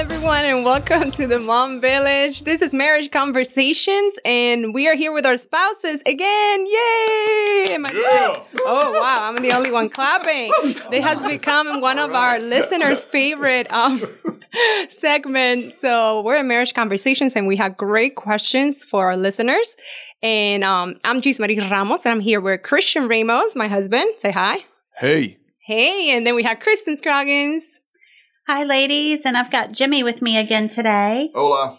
Everyone, and welcome to the Mom Village. This is Marriage Conversations, and we are here with our spouses again. Yay! Am I- Yeah. Oh, wow, I'm the only one clapping. It has become one of our listeners' favorite um, segment. So we're in Marriage Conversations, and we have great questions for our listeners. And um, I'm Gis Marie Ramos, and I'm here with Christian Ramos, my husband. Say hi. Hey. Hey, and then we have Kristen Scroggins. Hi, ladies, and I've got Jimmy with me again today. Hola.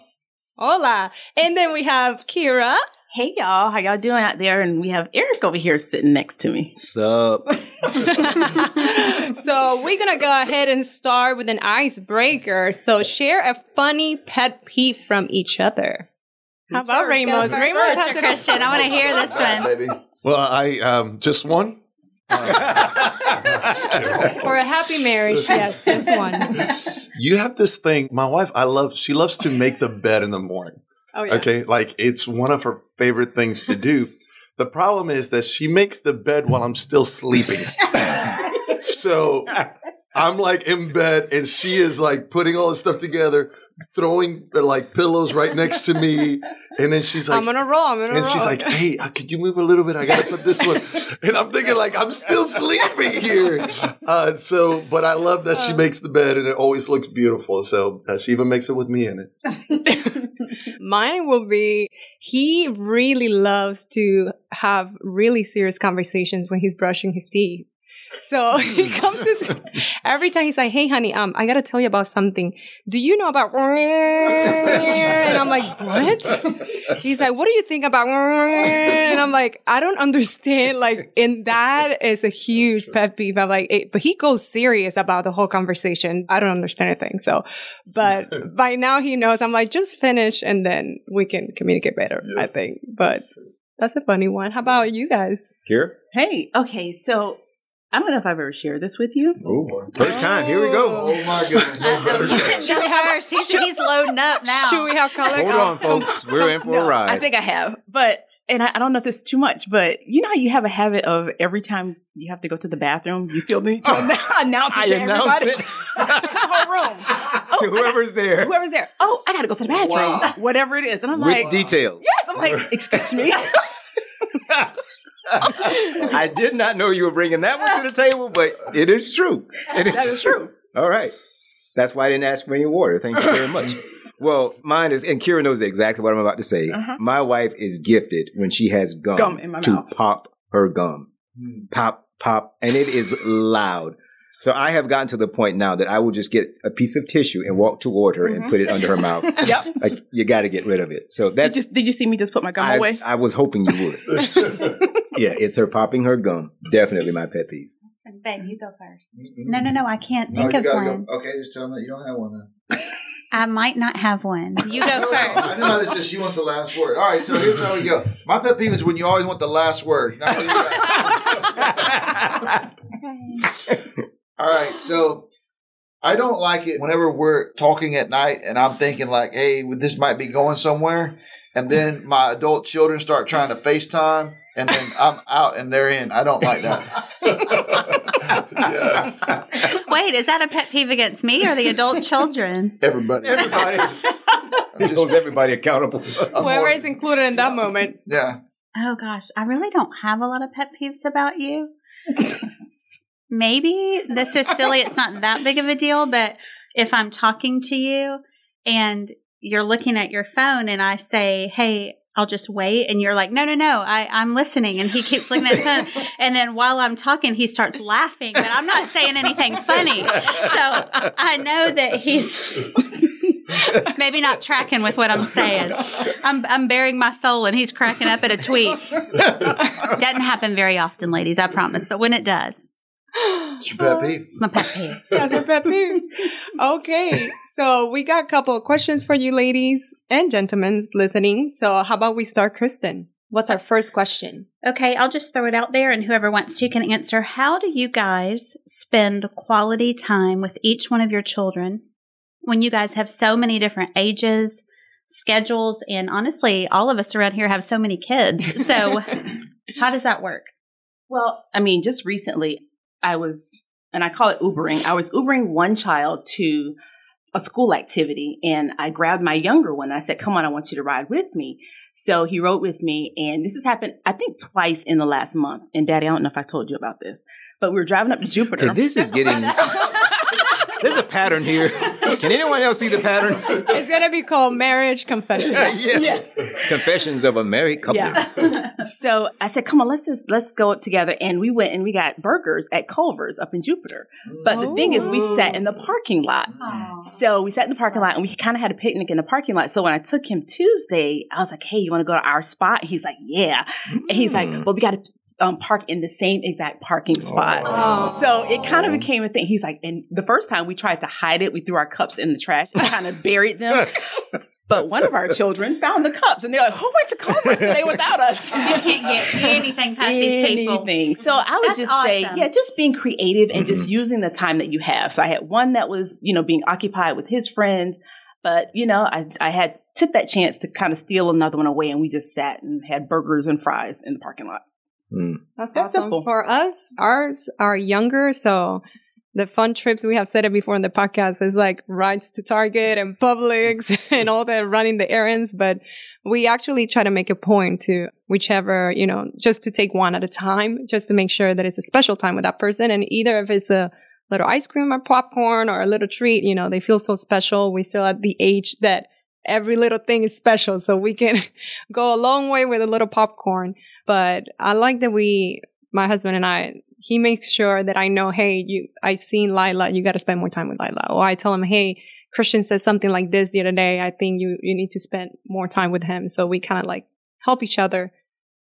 Hola. And then we have Kira. Hey y'all, how y'all doing out there? And we have Eric over here sitting next to me. Sup? so we're gonna go ahead and start with an icebreaker. So share a funny pet peeve from each other. How about Ramos? Ramos has a question. I want to hear this one. Well, I um just one. for a happy marriage. Yes, this one. You have this thing. My wife, I love. She loves to make the bed in the morning. Oh yeah. Okay, like it's one of her favorite things to do. The problem is that she makes the bed while I'm still sleeping. so I'm like in bed, and she is like putting all this stuff together, throwing uh, like pillows right next to me, and then she's like, I'm gonna roll. I'm gonna And roll. she's like, "Hey, uh, could you move a little bit? I gotta put this one." And I'm thinking, like, I'm still sleeping here. Uh, so, but I love that she makes the bed, and it always looks beautiful. So uh, she even makes it with me in it. Mine will be he really loves to have really serious conversations when he's brushing his teeth. So he comes to every time he's like, "Hey, honey, um, I gotta tell you about something. Do you know about?" And I'm like, "What?" He's like, "What do you think about?" And I'm like, "I don't understand." Like, and that is a huge pet peeve. I'm like, it, but he goes serious about the whole conversation. I don't understand anything. So, but by now he knows. I'm like, just finish, and then we can communicate better. I think, but. That's a funny one. How about you guys? Here? Hey, okay, so I don't know if I've ever shared this with you. First time. Here we go. Oh my goodness! Uh-oh, you can go first. He's, he's loading up now. Should we have color? Hold on, folks. We're in for a ride. I think I have, but and I, I don't know if this is too much, but you know how you have a habit of every time you have to go to the bathroom, you feel the need to announce it I to announce everybody it to the whole room. Oh, to I got- whoever's there whoever's there. Oh, I gotta go to the bathroom. Wow. Whatever it is, and I'm with like, details. yes, I'm like, excuse me. I did not know you were bringing that one to the table, but it is true. It that is true. All right. That's why I didn't ask for any water. Thank you very much. Well, mine is, and Kira knows exactly what I'm about to say. Uh-huh. My wife is gifted when she has gum, Gum in my to mouth. pop her gum. Pop, pop, and it is loud. So I have gotten to the point now that I will just get a piece of tissue and walk toward her and Mhm. put it under her mouth. Yep. Like you got to get rid of it. So Did, that's just, did you see me just put my gum I, away? I was hoping you would. yeah, it's her popping her gum. Definitely my pet peeve. Babe, you go first. No, no, no. I can't No, think you of gotta one. go. Okay, just tell them that you don't have one then. I might not have one. You go first. I first. know it's just she wants the last word. All right, so here's how we go. My pet peeve is when you always want the last word. Now, you got- All right, so I don't like it whenever we're talking at night and I'm thinking like, hey, this might be going somewhere, and then my adult children start trying to FaceTime, and then I'm out and they're in. I don't like that. yes, Wait, is that a pet peeve against me or the adult children? everybody. Everybody he just- holds everybody accountable. Whoever is included in that moment. yeah. Oh gosh, I really don't have a lot of pet peeves about you. Maybe this is silly. It's not that big of a deal, but if I'm talking to you and you're looking at your phone and I say, Hey, I'll just wait. And you're like, no, no, no, I, I'm listening. And he keeps looking at his phone. And then while I'm talking, he starts laughing, but I'm not saying anything funny. So I know that he's maybe not tracking with what I'm saying. I'm, I'm bearing my soul and he's cracking up at a tweet. Doesn't happen very often, ladies, I promise. But when it does, Pet peeve. It's my pet peeve. That's a pet peeve. Okay, so we got a couple of questions for you, ladies and gentlemen listening. So, how about we start, Kristen? What's our first question? Okay, I'll just throw it out there and whoever wants to can answer. How do you guys spend quality time with each one of your children when you guys have so many different ages, schedules, and honestly, all of us around here have so many kids. So, how does that work? Well, I mean, just recently I was, and I call it Ubering, I was Ubering one child to a school activity and I grabbed my younger one. I said, come on, I want you to ride with me. So he rode with me and this has happened, I think twice in the last month. And daddy, I don't know if I told you about this, but we were driving up to Jupiter. Okay, this is getting. There's a pattern here. Can anyone else see the pattern? It's gonna be called marriage confessions. yeah. Confessions of a married couple. Yeah. so I said, "Come on, let's just let's go up together." And we went and we got burgers at Culver's up in Jupiter. But the thing is, we sat in the parking lot. So we sat in the parking lot and we kind of had a picnic in the parking lot. So when I took him Tuesday, I was like, "Hey, you want to go to our spot?" He's like, "Yeah." And he's like, mm. "Well, we got to." Um, park in the same exact parking spot. Oh. So it kind of became a thing. He's like, and the first time we tried to hide it, we threw our cups in the trash and kind of buried them. But one of our children found the cups and they're like, who went to Culver's today without us? You can't get anything past these people. Anything. So I would That's just say, yeah, just being creative and just using the time that you have. So I had one that was, you know, being occupied with his friends, but you know, I I had took that chance to kind of steal another one away and we just sat and had burgers and fries in the parking lot. Mm. That's That's awesome. simple. For us, ours are younger, so the fun trips we have said it before in the podcast is like rides to Target and Publix and all that running the errands. But we actually try to make a point to whichever, you know, just to take one at a time, just to make sure that it's a special time with that person. And either if it's a little ice cream or popcorn or a little treat, you know, they feel so special. We still at the age that every little thing is special. So we can go a long way with a little popcorn. But I like that we, my husband and I, he makes sure that I know, hey, you, I've seen Lila, you got to spend more time with Lila. Or I tell him, hey, Christian says something like this the other day. I think you, you need to spend more time with him. So we kind of like help each other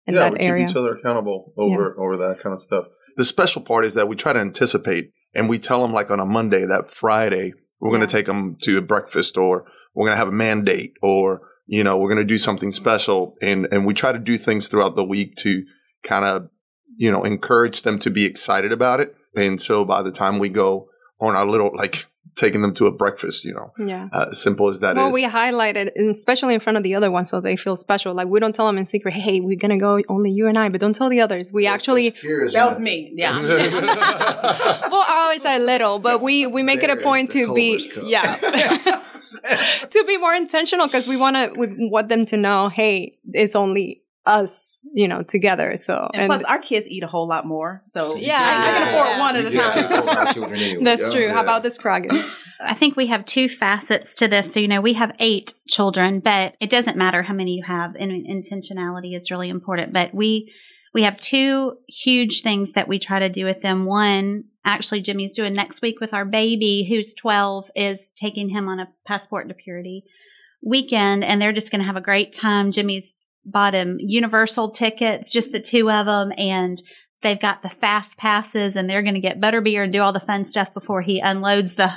in yeah, that we area. keep each other accountable over over that kind of stuff. The special part is that we try to anticipate, and we tell them like on a Monday that Friday we're going to take them to a breakfast, or we're going to have a mandate, or you know we're going to do something special, and and we try to do things throughout the week to kind of you know encourage them to be excited about it. And so by the time we go on our little like taking them to a breakfast, you know, yeah. uh, simple as that well, we highlight it, especially in front of the other ones, so they feel special. Like we don't tell them in secret, "Hey, we're gonna go only you and I," but don't tell the others. We actually, That was me. Yeah. well, always a little, but we we make it a point to be, Culver's Cup. yeah, to be more intentional because we want to we want them to know, hey, it's only us, you know, together. So And, plus, our kids eat a whole lot more. So Yeah, I can afford yeah. one at a time. time. that's Yeah. true. How about this, Kragan? I think we have two facets to this. So, you know, we have eight children, but it doesn't matter how many you have. And intentionality is really important. But we, we have two huge things that we try to do with them. One, actually, Jimmy's doing next week with our baby who's 12 is taking him on a passport to purity weekend and they're just going to have a great time. Jimmy's bought him universal tickets, just the two of them. And they've got the fast passes and they're going to get butterbeer and do all the fun stuff before he unloads the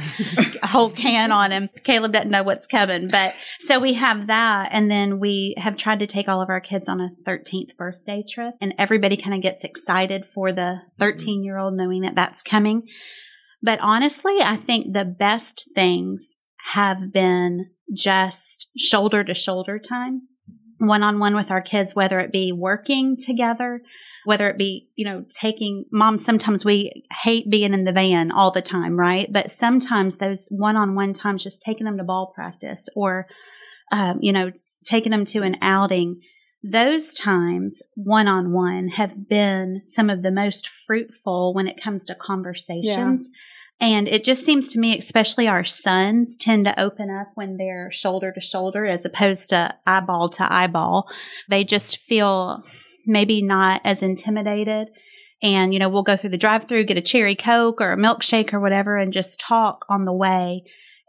whole can on him. Caleb doesn't know what's coming, but so we have that. And then we have tried to take all of our kids on a 13th birthday trip and everybody kind of gets excited for the 13 year old knowing that that's coming. But honestly, I think the best things have been just shoulder to shoulder time one on one with our kids, whether it be working together, whether it be, you know, taking mom. Sometimes we hate being in the van all the time, right? But sometimes those one on one times, just taking them to ball practice or, um, you know, taking them to an outing, those times one on one have been some of the most fruitful when it comes to conversations. And it just seems to me, especially our sons tend to open up when they're shoulder to shoulder as opposed to eyeball to eyeball. They just feel maybe not as intimidated. And, you know, we'll go through the drive through, get a cherry Coke or a milkshake or whatever, and just talk on the way.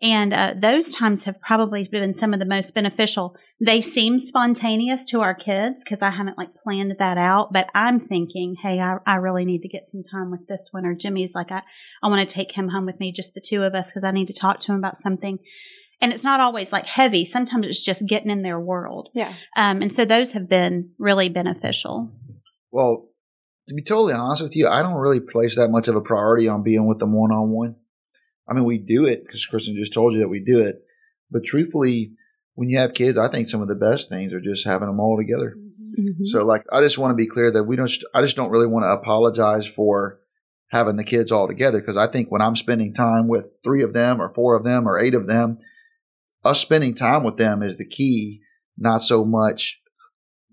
And uh, those times have probably been some of the most beneficial. They seem spontaneous to our kids because I haven't like planned that out, but I'm thinking, hey, I, I really need to get some time with this one. Or Jimmy's like, I, I want to take him home with me, just the two of us, because I need to talk to him about something. And it's not always like heavy. Sometimes it's just getting in their world. Yeah. Um, and so those have been really beneficial. Well, to be totally honest with you, I don't really place that much of a priority on being with them one on one. I mean, we do it because Kristen just told you that we do it. But truthfully, when you have kids, I think some of the best things are just having them all together. Mhm. So, like, I just want to be clear that we don't. I just don't really want to apologize for having the kids all together because I think when I'm spending time with three of them, or four of them, or eight of them, us spending time with them is the key, not so much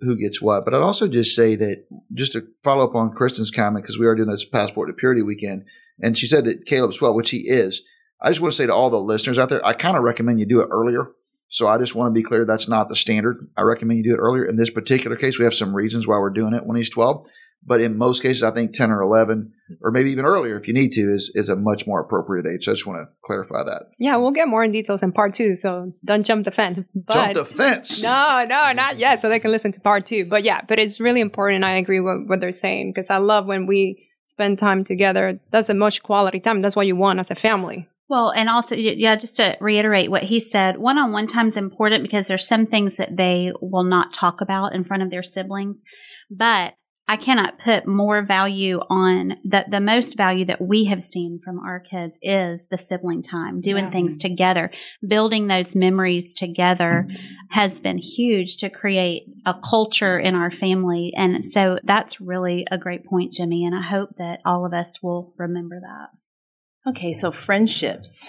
who gets what. But I'd also just say that just to follow up on Kristen's comment because we are doing this passport to purity weekend, and she said that Caleb's 12, which he is. I just want to say to all the listeners out there, I kind of recommend you do it earlier. So I just want to be clear that's not the standard. I recommend you do it earlier. In this particular case, we have some reasons why we're doing it when he's 12. But in most cases, I think 10 or 11, or maybe even earlier if you need to, is, is a much more appropriate age. So I just want to clarify that. Yeah, we'll get more in details in part two, so don't jump the fence. But Jump the fence. No, no, not yet. So they can listen to part two. But yeah, but it's really important. I agree with what they're saying because I love when we spend time together. That's a much quality time. That's what you want as a family. Well, and also, yeah, just to reiterate what he said, one on one time is important because there's some things that they will not talk about in front of their siblings. But I cannot put more value on the, the most value that we have seen from our kids is the sibling time, doing Yeah. things together, building those memories together has been huge to create a culture in our family. And so that's really a great point, Jimmy. And I hope that all of us will remember that. Okay, so friendships.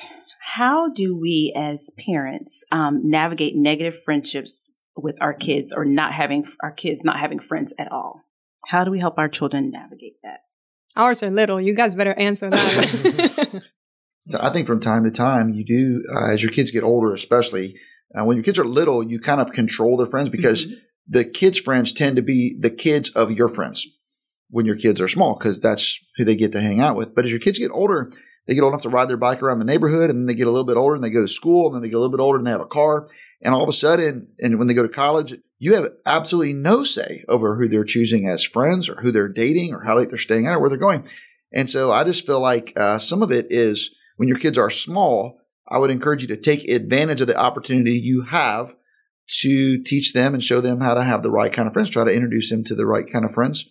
How do we as parents um, navigate negative friendships with our kids or not having our kids not having friends at all? How do we help our children navigate that? Ours are little. You guys better answer that. So I think from time to time, you do, uh, as your kids get older, especially uh, when your kids are little, you kind of control their friends because the kids' friends tend to be the kids of your friends when your kids are small because that's who they get to hang out with. But as your kids get older, they get old enough to ride their bike around the neighborhood and then they get a little bit older and they go to school and then they get a little bit older and they have a car. And all of a sudden, and when they go to college, you have absolutely no say over who they're choosing as friends or who they're dating or how late they're staying out or where they're going. And so I just feel like uh, some of it is when your kids are small, I would encourage you to take advantage of the opportunity you have to teach them and show them how to have the right kind of friends, try to introduce them to the right kind of friends.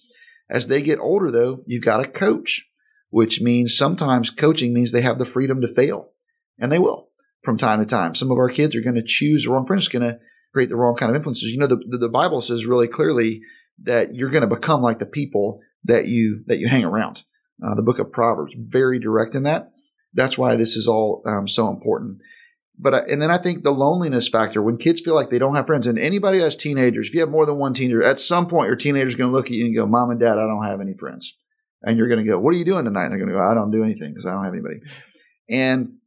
As they get older, though, you've got to coach, which means sometimes coaching means they have the freedom to fail, and they will from time to time. Some of our kids are going to choose the wrong friends, going to create the wrong kind of influences. You know, the, the, Bible says really clearly that you're going to become like the people that you that you hang around. Uh, the book of Proverbs very direct in that. That's why this is all um, so important. But uh, and then I think the loneliness factor when kids feel like they don't have friends, and anybody has teenagers, if you have more than one teenager, at some point your teenager's going to look at you and go, "Mom and Dad, I don't have any friends," and you're going to go, "What are you doing tonight?" And they're going to go, "I don't do anything because I don't have anybody." And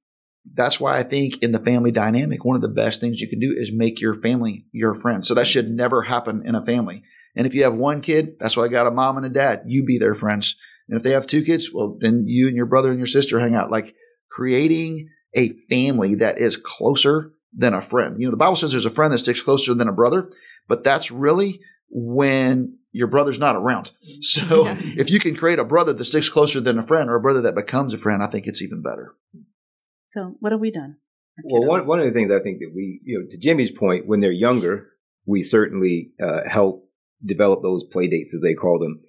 that's why I think in the family dynamic, one of the best things you can do is make your family your friend. So that should never happen in a family. And if you have one kid, that's why I got a mom and a dad. You be their friends. And if they have two kids, well, then you and your brother and your sister hang out. Like creating a family that is closer than a friend. You know, the Bible says there's a friend that sticks closer than a brother, but that's really when your brother's not around. So Yeah. if you can create a brother that sticks closer than a friend or a brother that becomes a friend, I think it's even better. So, what have we done? Well, one, one of the things I think that we, you know, to Jimmy's point, when they're younger, we certainly uh, help develop those play dates, as they call them.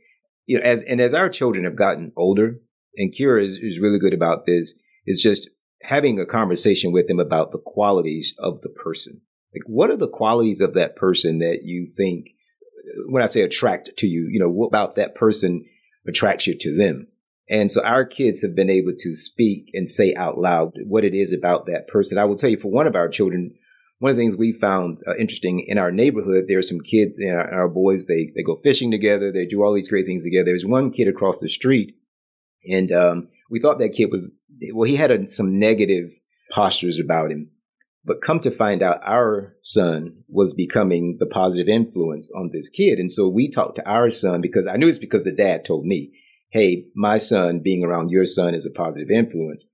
You know, as and as our children have gotten older, and Kira is, is really good about this, is just having a conversation with them about the qualities of the person. Like, what are the qualities of that person that you think, when I say attract to you, you know, what about that person attracts you to them? And so our kids have been able to speak and say out loud what it is about that person. I will tell you, for one of our children, one of the things we found uh, interesting in our neighborhood, there are some kids, you know, our boys, they, they go fishing together. They do all these great things together. There's one kid across the street and um, we thought that kid was, well, he had a, some negative postures about him. But come to find out, our son was becoming the positive influence on this kid. And so we talked to our son because I knew it's because the dad told me, hey, my son being around your son is a positive influence.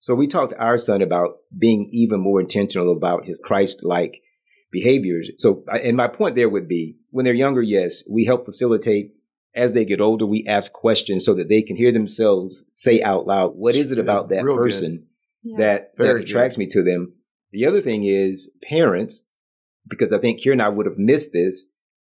So we talked to our son about being even more intentional about his Christ-like behaviors. So, and my point there would be when they're younger, yes, we help facilitate. As they get older, we ask questions so that they can hear themselves say out loud, what is it about that Real person Yeah. that, that Very attracts me to them? The other thing is parents, because I think Kira and I would have missed this.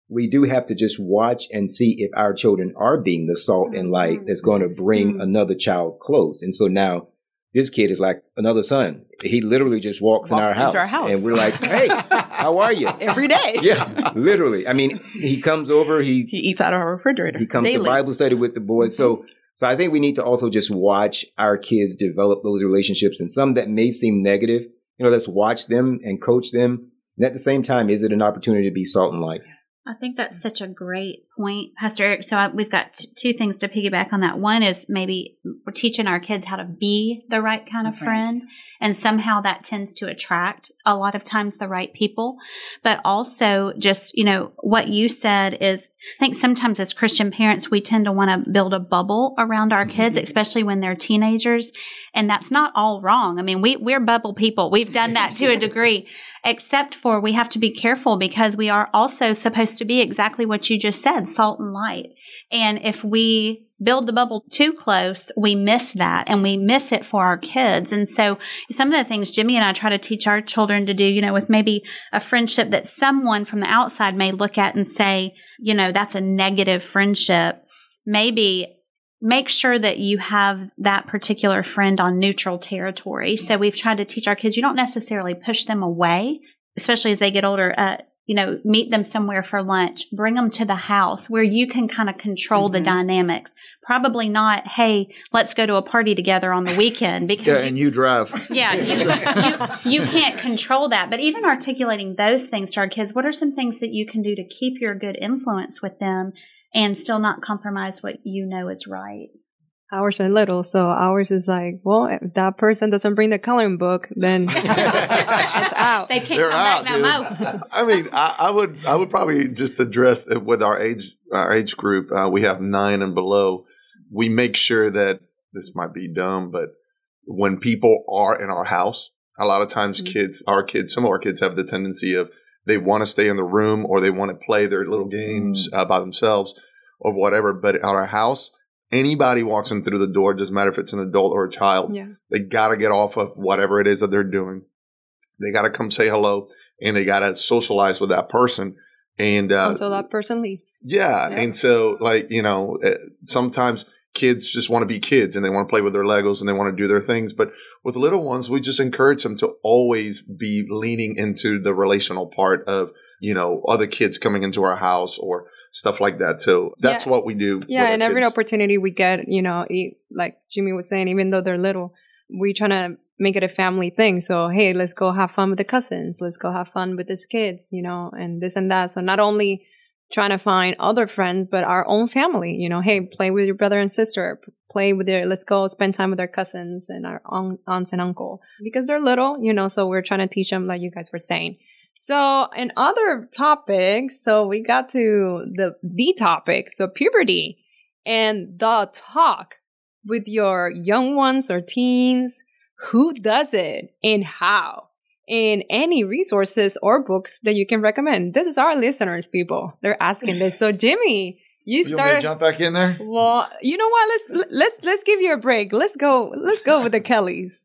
We do have to just watch and see if our children are being the salt and light that's going to bring Mhm. another child close. And so now this kid is like another son. He literally just walks, in Walks our house, our house. and we're like, "Hey, how are you?" Every day. yeah, literally. I mean, he comes over. He He eats out of our refrigerator. he comes daily. to Bible study with the boys. So, so I think we need to also just watch our kids develop those relationships, and some that may seem negative. You know, let's watch them and coach them. And at the same time, is it an opportunity to be salt and light? I think that's mm. such a great point, Pastor Eric. So I, we've got t- two things to piggyback on that. One is maybe we're teaching our kids how to be the right kind of Right. friend, and somehow that tends to attract a lot of times the right people. But also, just you know, what you said is, I think sometimes as Christian parents, we tend to want to build a bubble around our mm-hmm. kids, especially when they're teenagers, and that's not all wrong. I mean, we we're bubble people. We've done that to a degree except for we have to be careful because we are also supposed to be exactly what you just said salt and light. And if we build the bubble too close, we miss that and we miss it for our kids. And so some of the things Jimmy and I try to teach our children to do, you know, with maybe a friendship that someone from the outside may look at and say, you know, that's a negative friendship. Maybe make sure that you have that particular friend on neutral territory. So we've tried to teach our kids you don't necessarily push them away, especially as they get older. Uh, you know, meet them somewhere for lunch, bring them to the house where you can kind of control the Mhm. dynamics. Probably not, hey, let's go to a party together on the weekend because Yeah, and you drive. yeah, you, you, you can't control that. But even articulating those things to our kids, what are some things that you can do to keep your good influence with them and still not compromise what you know is right? Ours are little, so ours is like, well, if that person doesn't bring the coloring book, then it's out. They can't They're come out, back no more. I mean, I, I would I would probably just address it with our age our age group. Uh, we have nine and below. We make sure that this might be dumb, but when people are in our house, a lot of times Mhm. kids, our kids, some of our kids have the tendency of they want to stay in the room or they want to play their little games uh, by themselves or whatever. But at our house, anybody walks in through the door, doesn't matter if it's an adult or a child, yeah. they got to get off of whatever it is that they're doing. They got to come say hello and they got to socialize with that person. And uh, Until that person leaves. yeah, Yeah. and so like you know, uh, sometimes kids just want to be kids and they want to play with their Legos and they want to do their things. But with little ones, we just encourage them to always be leaning into the relational part of you know other kids coming into our house or stuff like that. So that's Yeah. what we do. Yeah, and every kids. opportunity we get, you know, like Jimmy was saying, even though they're little, we trying to make it a family thing. So, hey, let's go have fun with the cousins. Let's go have fun with these kids, you know, and this and that. So not only trying to find other friends, but our own family, you know, hey, play with your brother and sister, play with their, let's go spend time with our cousins and our aun- aunts and uncle because they're little, you know, so we're trying to teach them like you guys were saying. So, in other topics, so we got to the the topic, so puberty and the talk with your young ones or teens. Who does it and how? And any resources or books that you can recommend. This is our listeners, people. They're asking this. So, Jimmy, you You started. jump back in there? Well, you know what? Let's let's let's give you a break. Let's go. Let's go with the Kellys.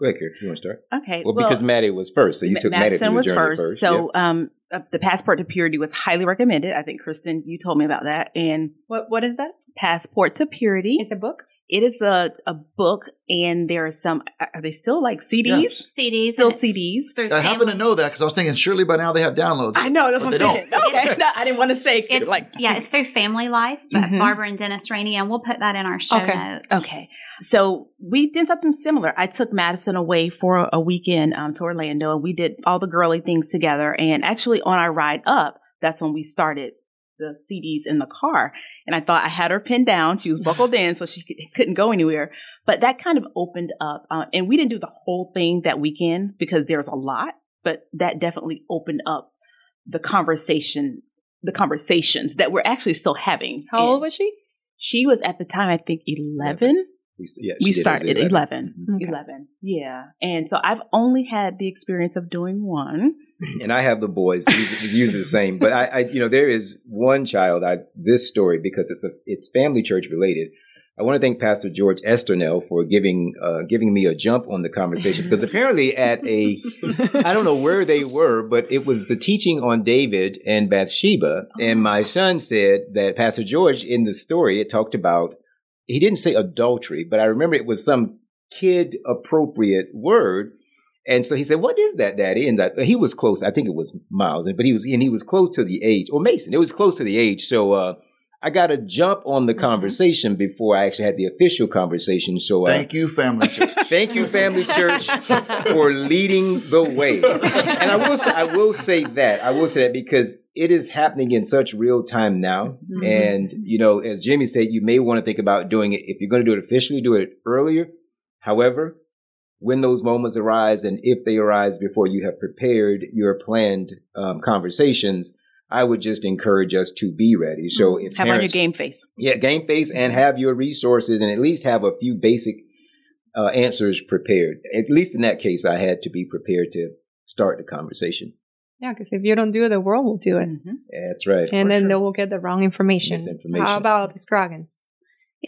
Go ahead, Kira. You want to start? Okay. Well, because Maddie was first, so you Ma- took Maddie Madison through the was journey first. first. So um, uh, the Passport to Purity was highly recommended. I think Kristen, you told me about that. And What what is that? Passport to Purity. It's a book. It is a, a book, and there are some. Are they still like CDs? Yes. CDs. Still CDs. I happen to know that because I was thinking surely by now they have downloads. I know that's But what they I'm saying. Okay, no, I didn't want to say It's like yeah, it's through Family Life, but Mhm. Barbara and Dennis Rainey, and we'll put that in our show Okay. notes. Okay. So we did something similar. I took Madison away for a weekend um, to Orlando and we did all the girly things together. And actually on our ride up, that's when we started the CDs in the car. And I thought I had her pinned down. She was buckled in so she could- couldn't go anywhere. But that kind of opened up. Uh, and we didn't do the whole thing that weekend because there's a lot, but that definitely opened up the conversation, the conversations that we're actually still having. How old was she? She was at the time, I think, 11. We, yeah, we she did start hers at 11. Okay. 11. Yeah. And so I've only had the experience of doing one. and I have the boys. It's it's usually the same, but I, I, you know, there is one child. I this story because it's a it's family church related. I want to thank Pastor George Esternell for giving uh, giving me a jump on the conversation because apparently at a I don't know where they were, but it was the teaching on David and Bathsheba, and my son said that Pastor George in the story it talked about he didn't say adultery, but I remember it was some kid appropriate word. And so he said, "What is that, Daddy?" And that, he was close. I think it was Miles, but he was and he was close to the age, or Mason. It was close to the age. So uh, I got to jump on the conversation before I actually had the official conversation. So uh, Thank you, family church. Thank you, Family Church, for leading the way. And I will say, I will say that I will say that because it is happening in such real time now. Mhm. And you know, as Jimmy said, you may want to think about doing it if you're going to do it officially, do it earlier. However, when those moments arise, and if they arise before you have prepared your planned um, conversations, I would just encourage us to be ready. So if Have on your game face. yeah, game face and have your resources and at least have a few basic uh, answers prepared. At least in that case, I had to be prepared to start the conversation. Yeah, because if you don't do it, the world will do it. Mhm. That's right. And then sure. they will get the wrong information. Misinformation. How about the Scroggins?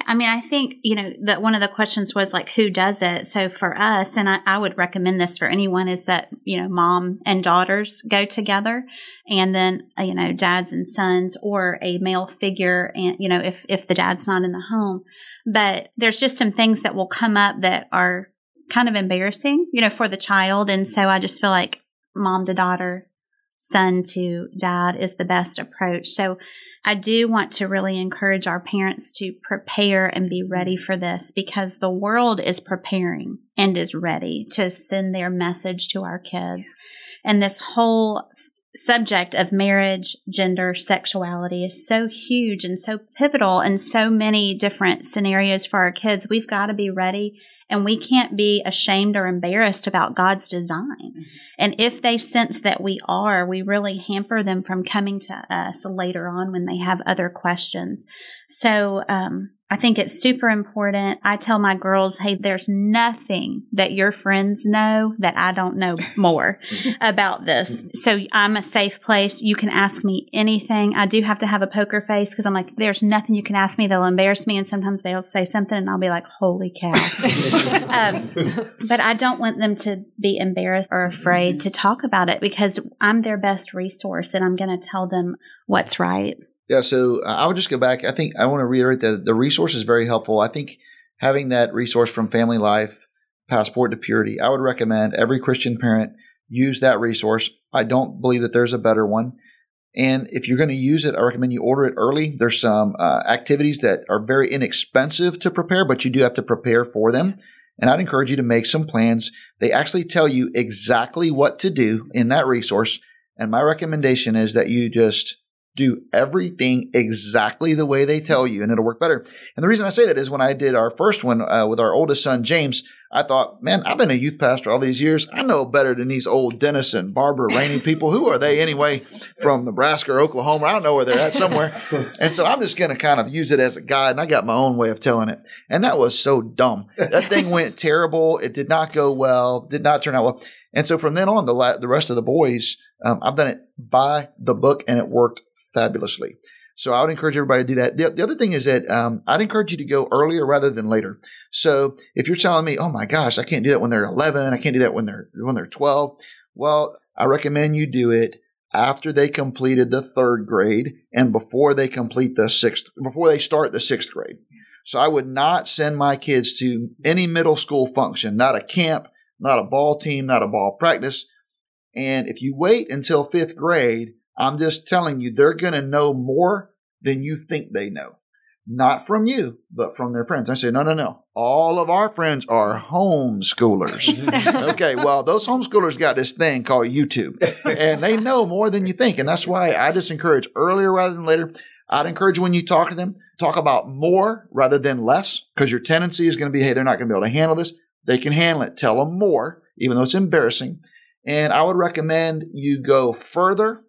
I mean, I think, you know, that one of the questions was like, who does it? So for us, and I, I would recommend this for anyone, is that, you know, mom and daughters go together and then, uh, you know, dads and sons or a male figure. And, you know, if, if the dad's not in the home, but there's just some things that will come up that are kind of embarrassing, you know, for the child. And so I just feel like mom to daughter, son to dad is the best approach. So I do want to really encourage our parents to prepare and be ready mm-hmm. for this because the world is preparing and is ready to send their message to our kids. And this whole subject of marriage, gender, sexuality is so huge and so pivotal in so many different scenarios for our kids. We've got to be ready and we can't be ashamed or embarrassed about God's design. And if they sense that we are, we really hamper them from coming to us later on when they have other questions. So, um, I think it's super important. I tell my girls, hey, there's nothing that your friends know that I don't know more about this. So I'm a safe place. You can ask me anything. I do have to have a poker face because I'm like, there's nothing you can ask me that'll embarrass me. And sometimes they'll say something and I'll be like, holy cow. um, but I don't want them to be embarrassed or afraid to talk about it because I'm their best resource and I'm going to tell them what's right. Yeah, so uh, I would just go back. I think I want to reiterate that the resource is very helpful. I think having that resource from Family Life, Passport to Purity, I would recommend every Christian parent use that resource. I don't believe that there's a better one. And if you're going to use it, I recommend you order it early. There's some uh, activities that are very inexpensive to prepare, but you do have to prepare for them. And I'd encourage you to make some plans. They actually tell you exactly what to do in that resource. And my recommendation is that you just do everything exactly the way they tell you and it'll work better. And the reason I say that is when I did our first one uh, with our oldest son, James, I thought, man, I've been a youth pastor all these years. I know better than these old Dennis and Barbara Rainey people. Who are they anyway from Nebraska or Oklahoma? I don't know where they're at somewhere. And so I'm just going to kind of use it as a guide. And I got my own way of telling it. And that was so dumb. That thing went terrible. It did not go well, did not turn out well. And so from then on, the, la- the rest of the boys, um, I've done it by the book and it worked fabulously. So I would encourage everybody to do that. The, the other thing is that um, I'd encourage you to go earlier rather than later. So if you're telling me, oh my gosh, I can't do that when they're 11, I can't do that when they're when they're 12. Well, I recommend you do it after they completed the third grade and before they complete the sixth, before they start the sixth grade. So I would not send my kids to any middle school function, not a camp, not a ball team, not a ball practice. And if you wait until fifth grade, I'm just telling you, they're going to know more than you think they know. Not from you, but from their friends. I say, no, no, no. All of our friends are homeschoolers. okay, well, those homeschoolers got this thing called YouTube, and they know more than you think. And that's why I just encourage earlier rather than later. I'd encourage when you talk to them, talk about more rather than less, because your tendency is going to be, hey, they're not going to be able to handle this. They can handle it. Tell them more, even though it's embarrassing. And I would recommend you go further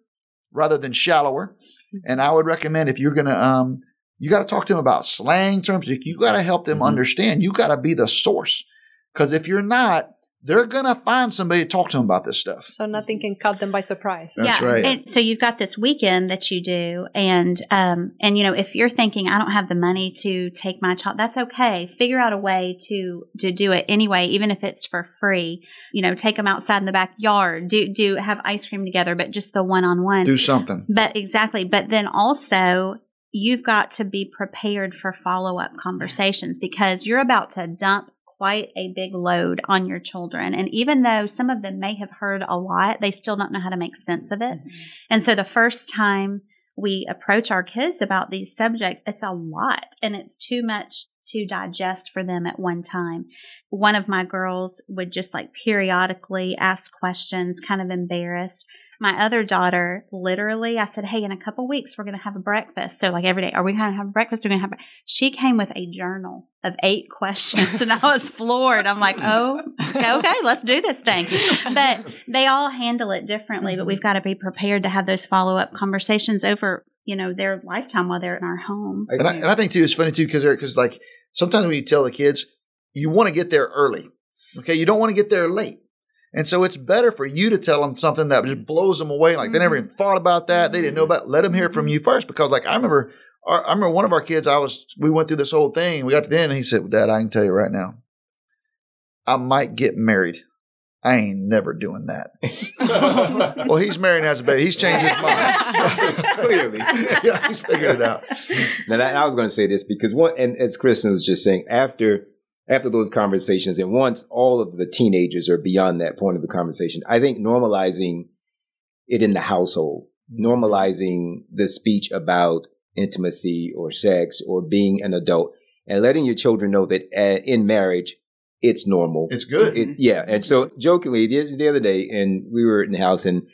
rather than shallower. And I would recommend if you're going to um, You got to talk to them about slang terms. You got to help them Mhm. understand. You got to be the source. Because if you're not, they're going to find somebody to talk to them about this stuff. So nothing can cut them by surprise. That's right. And so you've got this weekend that you do, and um, and you know if you're thinking I don't have the money to take my child, that's okay. Figure out a way to to do it anyway, even if it's for free. You know, take them outside in the backyard. Do do have ice cream together, but just the one on one. Do something. But exactly. But then also, you've got to be prepared for follow up conversations because you're about to dump quite a big load on your children. And even though some of them may have heard a lot, they still don't know how to make sense of it. Mm-hmm. And so the first time we approach our kids about these subjects, it's a lot and it's too much to digest for them at one time. One of my girls would just like periodically ask questions, kind of embarrassed. My other daughter, literally, I said, Hey, in a couple weeks, we're going to have a breakfast. So, like every day, are we going to have breakfast? We're going to have, bre-" she came with a journal of eight questions and I was floored. I'm like, Oh, okay, okay, let's do this thing. But they all handle it differently, but we've mm-hmm. got to be prepared to have those follow up conversations over, you know, their lifetime while they're in our home. And I, and I think too, it's funny too because because like sometimes when you tell the kids, you want to get there early, okay, you don't want to get there late, and so it's better for you to tell them something that just blows them away. Like they never even mm-hmm. thought about that, they didn't know about. Let them hear it from you first because like I remember, our, I remember one of our kids. I was we went through this whole thing. We got to the end, and he said, "Dad, I can tell you right now, I might get married." I ain't never doing that. well, he's married and has a baby. He's changed his mind. Clearly. yeah, he's figured it out. Now, that, I was going to say this because one, and as Kristen was just saying, after after those conversations, and once all of the teenagers are beyond that point of the conversation, I think normalizing it in the household, normalizing the speech about intimacy or sex or being an adult, and letting your children know that uh, in marriage it's normal. It's good. It, yeah, and so jokingly, the, the other day, and we were in the house, and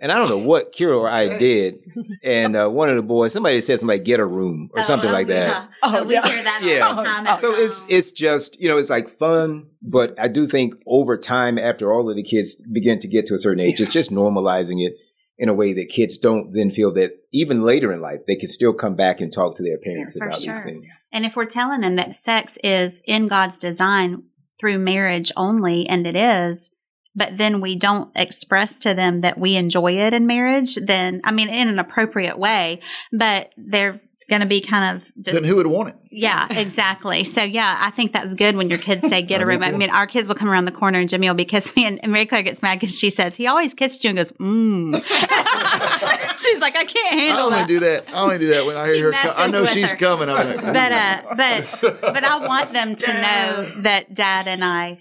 and I don't know what Kira or I did, and uh, one of the boys, somebody said somebody get a room or something Oh, like that. yeah. Oh, Oh, we yeah. hear that Yeah. all the time. at So it's home. it's just you know it's like fun, but I do think over time, after all of the kids begin to get to a certain age, it's just normalizing it in a way that kids don't then feel that even later in life they can still come back and talk to their parents Yeah, about sure. these things. And if we're telling them that sex is in God's design through marriage only, and it is, but then we don't express to them that we enjoy it in marriage, then, I mean, in an appropriate way, but they're going to be kind of just. Then who would want it? yeah, exactly. So yeah, I think that's good when your kids say get a room. I mean, our kids will come around the corner and Jimmy will be kissing me, and, and Mary Claire gets mad because she says he always kisses you and goes mmm. She's like, I can't handle. I only that. do that. I only do that when I She hear her. Co- I know she's her. coming. I'm like, but uh, but but I want them to know that Dad and I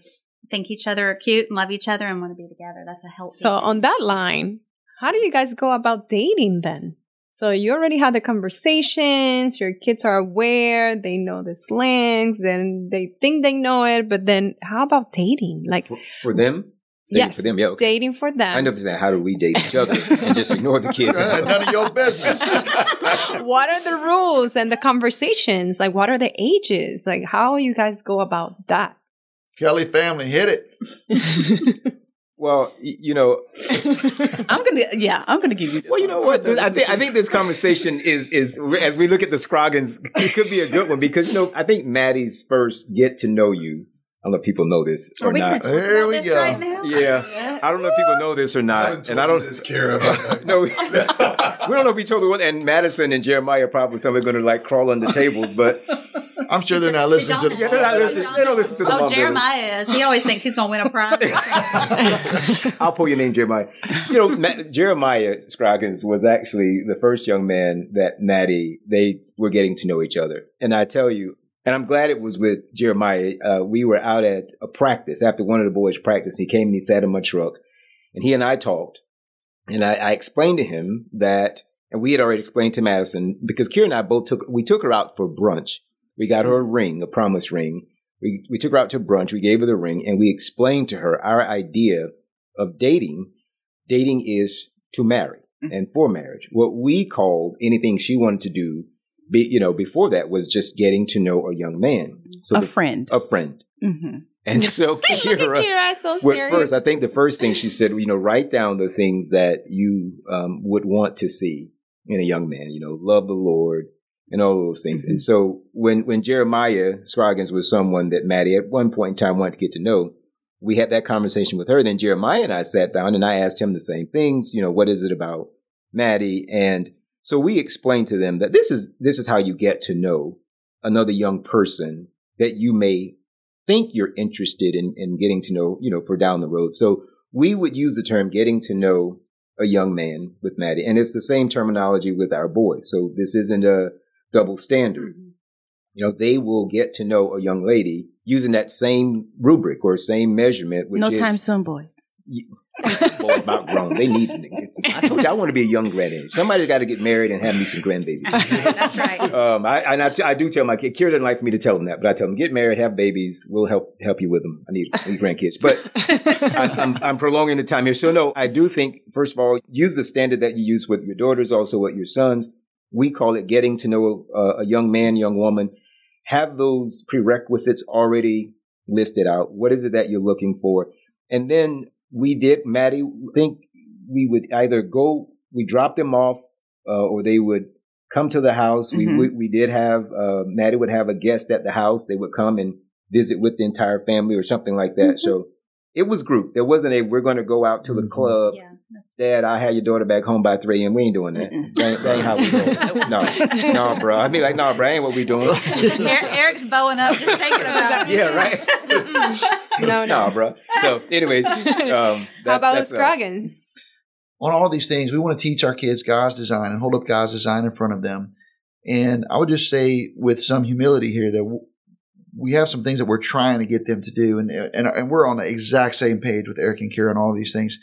think each other are cute and love each other and want to be together. That's a healthy. So thing. on that line, how do you guys go about dating then? So you already had the conversations, your kids are aware, they know the slangs, and they think they know it, but then how about dating? Like For, for them, Dating yes, for them, yeah. Okay. dating for them. I know if saying how do we date each other and just ignore the kids. None of your business. what are the rules and the conversations? Like what are the ages? Like how you guys go about that? Kelly family hit it. well, you know, I'm gonna, yeah, I'm gonna give you. This Well, you one. know what? I think I think this conversation is is as we look at the Scroggins, it could be a good one because you know I think Maddie's first get to know you. I don't know if people know this are or we not. to talk Here about we this go. right now? Yeah, I don't know if people know this or not, and I don't. care about No, we, we don't know if we told the one. And Madison and Jeremiah are probably somebody going to like crawl under tables, but I'm sure they're not listening to the. Yeah, they're not listening. They don't listen to the Oh, Mom Jeremiah is. He always thinks he's going to win a prize. I'll pull your name, Jeremiah. You know, Ma- Jeremiah Scroggins was actually the first young man that Maddie, they were getting to know each other. And I tell you, and I'm glad it was with Jeremiah. Uh, we were out at a practice after one of the boys practiced. He came and he sat in my truck and he and I talked. And I, I explained to him that, and we had already explained to Madison because Kira and I both took, we took her out for brunch. We got her a ring, a promise ring. We, we took her out to brunch. We gave her the ring and we explained to her our idea of dating. Dating is to marry and for marriage. What we called anything she wanted to do, be, you know, before that was just getting to know a young man. So a the- friend. a friend. hmm And so Kira, Kira, so serious. first, I think the first thing she said, you know, write down the things that you um, would want to see in a young man. You know, love the Lord, and all those things. And so when when Jeremiah Scroggins was someone that Maddie at one point in time wanted to get to know, we had that conversation with her. Then Jeremiah and I sat down and I asked him the same things. You know, what is it about Maddie? And so we explained to them that this is this is how you get to know another young person that you may think you're interested in, in getting to know, you know, for down the road. So we would use the term getting to know a young man with Maddie. And it's the same terminology with our boys. So this isn't a double standard. Mm-hmm. You know, they will get to know a young lady using that same rubric or same measurement, which no is time soon, boys. boys about grown. They need. I told you I want to be a young granddaddy. Somebody's got to get married and have me some grandbabies. That's right. Um, I, and I, I do tell my kid, Kira doesn't like for me to tell them that, but I tell them, get married, have babies. We'll help help you with them. I need, I need grandkids. But I, I'm, I'm prolonging the time here. So no, I do think, first of all, use the standard that you use with your daughters, also with your sons. We call it getting to know a, a young man, young woman. Have those prerequisites already listed out. What is it that you're looking for? And then we did, Maddie, think we would either go, we drop them off, uh, or they would come to the house. We, Mhm. we, we did have, uh, Maddie would have a guest at the house. They would come and visit with the entire family or something like that. So it was group. There wasn't a, we're going to go out to the Mhm. club. Yeah. That's Dad, I had your daughter back home by 3 a.m. We ain't doing that. Mm-mm. That ain't, that ain't how we doing No, no, bro. I mean, like, no, bro, ain't what we doing. Er- Eric's bowing up, just thinking about it. yeah, right. No, no. no, bro. So, anyways, um, How about the that's us. Scroggins? on all these things, we want to teach our kids God's design and hold up God's design in front of them. And I would just say, with some humility here, that we have some things that we're trying to get them to do, and and, and we're on the exact same page with Eric and Kira on all these things.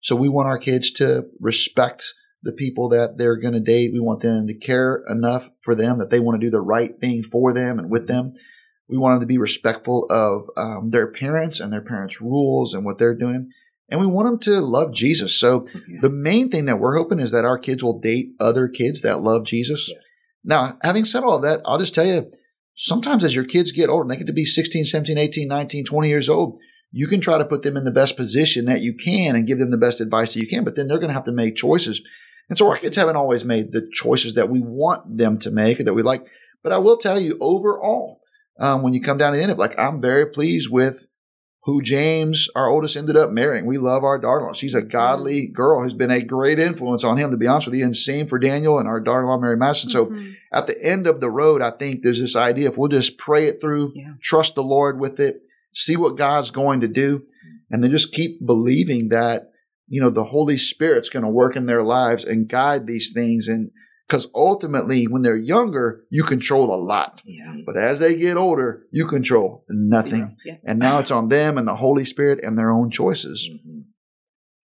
So we want our kids to respect the people that they're going to date. We want them to care enough for them that they want to do the right thing for them and with them. We want them to be respectful of um, their parents and their parents' rules and what they're doing. And we want them to love Jesus. So the main thing that we're hoping is that our kids will date other kids that love Jesus. Yeah. Now, having said all of that, I'll just tell you, sometimes as your kids get older, and they get to be 16, 17, 18, 19, 20 years old, you can try to put them in the best position that you can and give them the best advice that you can, but then they're going to have to make choices. And so our kids haven't always made the choices that we want them to make or that we like. But I will tell you overall, um, when you come down to the end of it, like I'm very pleased with who James, our oldest, ended up marrying. We love our daughter-in-law. She's a godly girl who's been a great influence on him, to be honest with you, and same for Daniel and our daughter-in-law, Mary Madison. So Mhm. at the end of the road, I think there's this idea if we'll just pray it through, Yeah. trust the Lord with it, see what God's going to do, and then just keep believing that, you know, the Holy Spirit's going to work in their lives and guide these things. And because ultimately, when they're younger, you control a lot. Yeah. But as they get older, you control nothing. Yeah. And now it's on them and the Holy Spirit and their own choices. Mhm.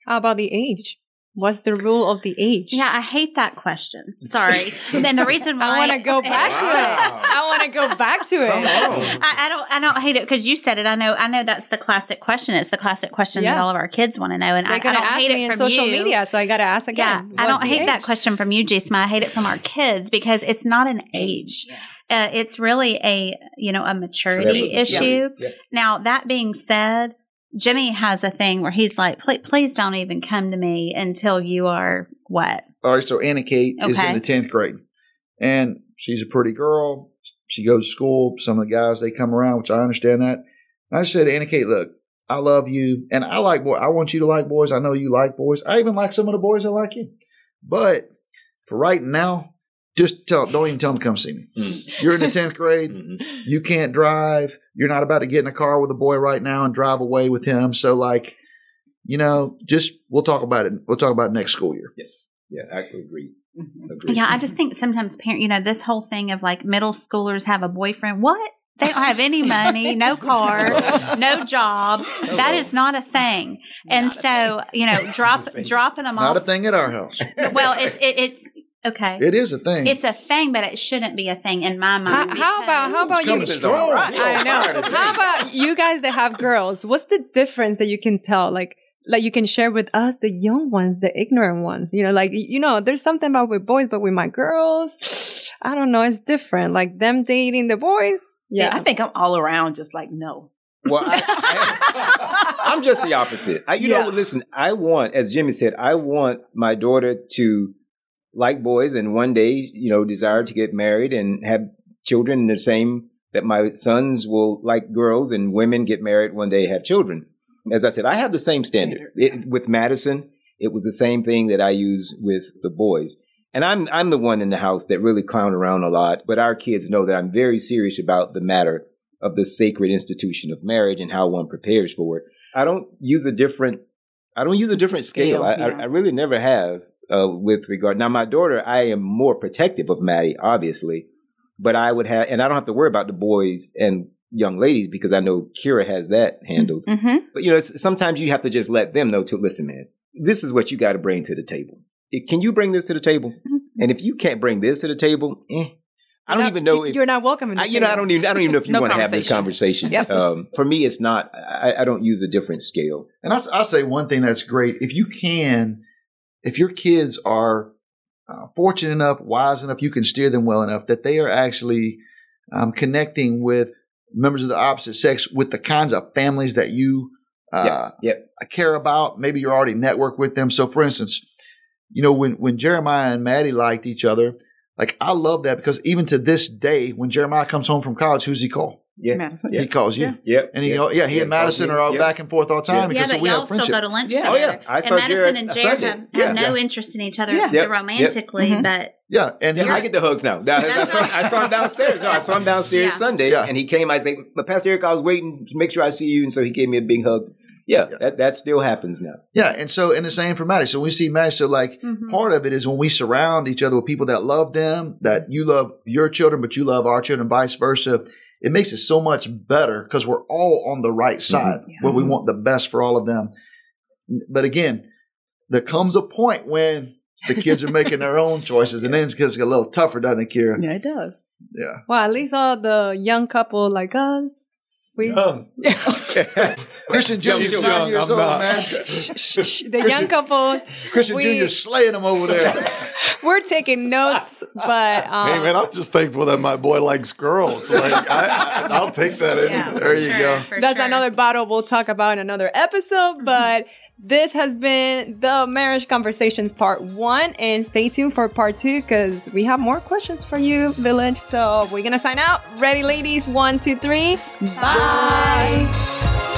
How about the age? What's the rule of the age? Yeah, I hate that question. Sorry. and the reason why I want to go back to Wow. it. I want to go back to it. I, I don't. I don't hate it because you said it. I know. I know that's the classic question. It's the classic question that all of our kids want to know, and I, They're I gonna don't ask hate me it in from social you. media, so I got to ask again. Yeah, again. I don't the hate that question from you, Jason. I hate it from our kids because it's not an age. Uh, it's really a you know a maturity Forever. issue. Yeah. Now that being said, Jimmy has a thing where he's like, please, please don't even come to me until you are what? All right, so Anna Kate is in the 10th grade. And she's a pretty girl. She goes to school. Some of the guys, they come around, which I understand that. And I just said, Anna Kate, look, I love you. And I like boys. I want you to like boys. I know you like boys. I even like some of the boys that like you. But for right now, just tell, don't even tell them to come see me. Mm. You're in the 10th grade. Mhm. You can't drive. You're not about to get in a car with a boy right now and drive away with him. So, like, you know, just we'll talk about it. We'll talk about it next school year. Yes. Yeah, I agree. Mhm. agree. Yeah, I just think sometimes parent, you know, this whole thing of like middle schoolers have a boyfriend. What? They don't have any money, no car, no job. That is not a thing. And Not so, you know, drop dropping them off. Not a thing at our house. Well, it, it, it's okay. It is a thing. It's a thing, but it shouldn't be a thing in my mind. how about how about you? Coming strong. I know. How about you guys that have girls? What's the difference that you can tell? Like, like you can share with us, the young ones, the ignorant ones. You know, like you know, there's something about with boys, but with my girls, I don't know. It's different. Like them dating the boys. Yeah, Yeah, I think I'm all around just like no. Well, I, am just the opposite. I, you Yeah. know, listen, I want, as Jimmy said, I want my daughter to like boys and one day, you know, desire to get married and have children the same that my sons will like girls and women get married one day have children. As I said, I have the same standard. It, with Madison, it was the same thing that I use with the boys. And I'm I'm the one in the house that really clown around a lot, but our kids know that I'm very serious about the matter of the sacred institution of marriage and how one prepares for it. I don't use a different I don't use a different scale. Scale, yeah. I, I really never have uh, with regard. Now, my daughter, I am more protective of Maddie, obviously, but I would have, and I don't have to worry about the boys and young ladies because I know Kira has that handled. Mm-hmm. But you know, it's, sometimes you have to just let them know to listen, man. This is what you got to bring to the table. It- Can you bring this to the table? And if you can't bring this to the table, eh, I don't Not- even know if you're not welcome. I, you know, I don't even I don't even know if you No want to have this conversation. conversation. Yep. Um, for me, it's not. I, I don't use a different scale. And I'll, I'll say one thing that's great. If you can, if your kids are uh, fortunate enough, wise enough, you can steer them well enough that they are actually um, connecting with members of the opposite sex with the kinds of families that you uh, Yep. care about. Maybe you're already networked with them. So, for instance, you know, when, when Jeremiah and Maddie liked each other, like I love that because even to this day, when Jeremiah comes home from college, who's he call? Yeah. Madison. He calls you. Yeah. Yep. And he, yep. yeah, he Yeah, and Madison calls are all me. back and forth all the time Yeah, because but we y'all have still friendship. go to lunch Yeah. Oh, together. yeah. I saw and Jared Madison and Sunday. Jared have, Yeah. have no Yeah. interest in each other Yeah. Yep. romantically, Mhm. but Yeah, and Yeah, I get the hugs now. Now, I, saw, I saw him downstairs. No, I saw him downstairs Yeah. Sunday, Yeah. and he came. I said, "But Pastor Eric, I was waiting to make sure I see you," and so he gave me a big hug. Yeah, Yeah. that that still happens now. yeah, and so and the same for Maddie. So we see Maddie. So like Mhm. part of it is when we surround each other with people that love them, that you love your children, but you love our children, vice versa. It makes it so much better because we're all on the right side Yeah. where we mm-hmm. want the best for all of them. But again, there comes a point when the kids are making their own choices, and then it's gets a little tougher, doesn't it, Kira? Yeah, it does. Yeah. Well, at least all the young couple like us, we Christian Jr. She's is young, nine years I'm old, not. man. the young couples, Christian We- Jr. is slaying them over there. we're taking notes, but um, Hey man, I'm just thankful that my boy likes girls. Like I, I'll take that. In. yeah, There you sure, go. that's sure. another battle we'll talk about in another episode. But this has been the marriage conversations part one, and stay tuned for part two because we have more questions for you, Village. So we're gonna sign out. Ready, ladies? One, two, three. Bye.